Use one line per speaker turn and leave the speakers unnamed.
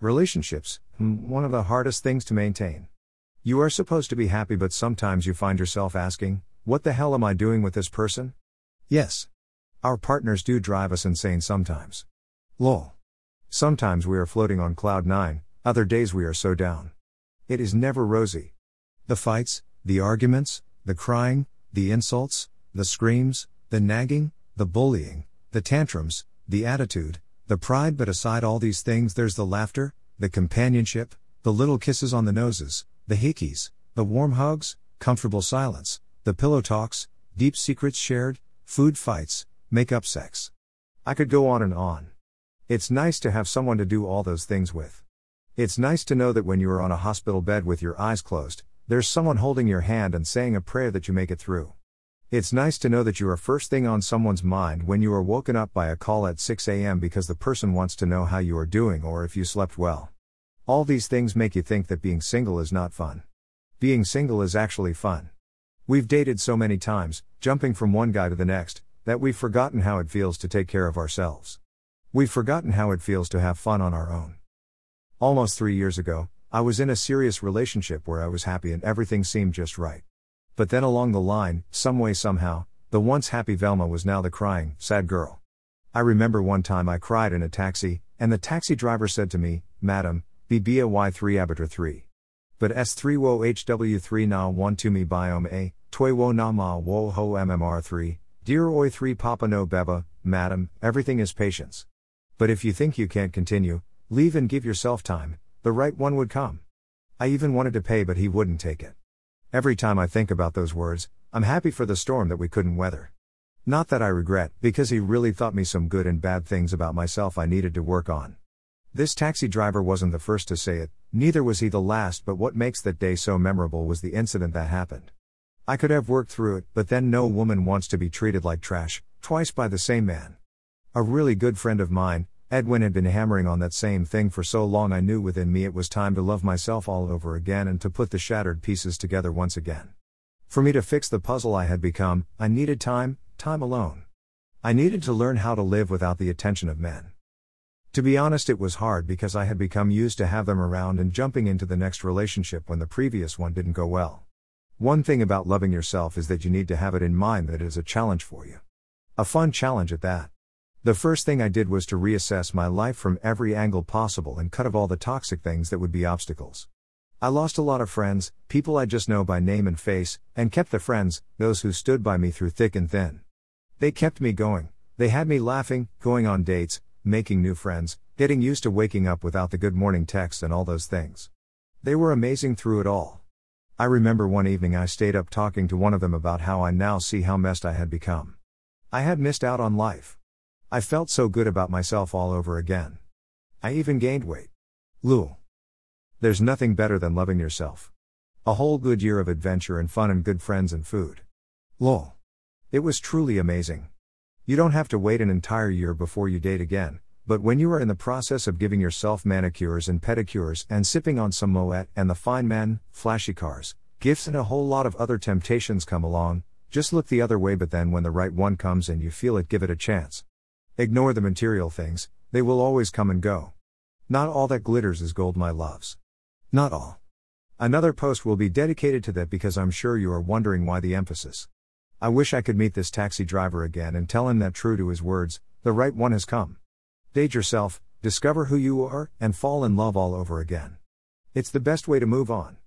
Relationships, hmm, one of the hardest things to maintain. You are supposed to be happy, but sometimes you find yourself asking, What the hell am I doing with this person? Yes. Our partners do drive us insane sometimes. Lol. Sometimes we are floating on cloud nine, other days we are so down. It is never rosy. The fights, the arguments, the crying, the insults, the screams, the nagging, the bullying, the tantrums, the attitude, the pride, but aside all these things, there's the laughter, the companionship, the little kisses on the noses, the hickeys, the warm hugs, comfortable silence, the pillow talks, deep secrets shared, food fights, make up sex. I could go on and on. It's nice to have someone to do all those things with. It's nice to know that when you are on a hospital bed with your eyes closed, there's someone holding your hand and saying a prayer that you make it through. It's nice to know that you are first thing on someone's mind when you are woken up by a call at 6 a.m. because the person wants to know how you are doing or if you slept well. All these things make you think that being single is not fun. Being single is actually fun. We've dated so many times, jumping from one guy to the next, that we've forgotten how it feels to take care of ourselves. We've forgotten how it feels to have fun on our own. Almost three years ago, I was in a serious relationship where I was happy and everything seemed just right. But then along the line, some way somehow, the once happy Velma was now the crying, sad girl. I remember one time I cried in a taxi, and the taxi driver said to me, Madam, BBA Y3 Abator 3. But S3 wo HW3 na 1 to me biome A, toy wo na ma wo ho MMR3, dear oi 3 Papa no beba, madam, everything is patience. But if you think you can't continue, Leave and give yourself time, the right one would come. I even wanted to pay, but he wouldn't take it. Every time I think about those words, I'm happy for the storm that we couldn't weather. Not that I regret, because he really thought me some good and bad things about myself I needed to work on. This taxi driver wasn't the first to say it, neither was he the last, but what makes that day so memorable was the incident that happened. I could have worked through it, but then no woman wants to be treated like trash, twice by the same man. A really good friend of mine, Edwin had been hammering on that same thing for so long I knew within me it was time to love myself all over again and to put the shattered pieces together once again. For me to fix the puzzle I had become, I needed time, time alone. I needed to learn how to live without the attention of men. To be honest, it was hard because I had become used to have them around and jumping into the next relationship when the previous one didn't go well. One thing about loving yourself is that you need to have it in mind that it is a challenge for you. A fun challenge at that. The first thing I did was to reassess my life from every angle possible and cut of all the toxic things that would be obstacles. I lost a lot of friends, people I just know by name and face, and kept the friends, those who stood by me through thick and thin. They kept me going, they had me laughing, going on dates, making new friends, getting used to waking up without the good morning text and all those things. They were amazing through it all. I remember one evening I stayed up talking to one of them about how I now see how messed I had become. I had missed out on life. I felt so good about myself all over again. I even gained weight. Lul. There's nothing better than loving yourself. A whole good year of adventure and fun and good friends and food. Lol. It was truly amazing. You don't have to wait an entire year before you date again, but when you are in the process of giving yourself manicures and pedicures and sipping on some Moet and the fine men, flashy cars, gifts and a whole lot of other temptations come along, just look the other way but then when the right one comes and you feel it give it a chance. Ignore the material things, they will always come and go. Not all that glitters is gold, my loves. Not all. Another post will be dedicated to that because I'm sure you are wondering why the emphasis. I wish I could meet this taxi driver again and tell him that true to his words, the right one has come. Date yourself, discover who you are, and fall in love all over again. It's the best way to move on.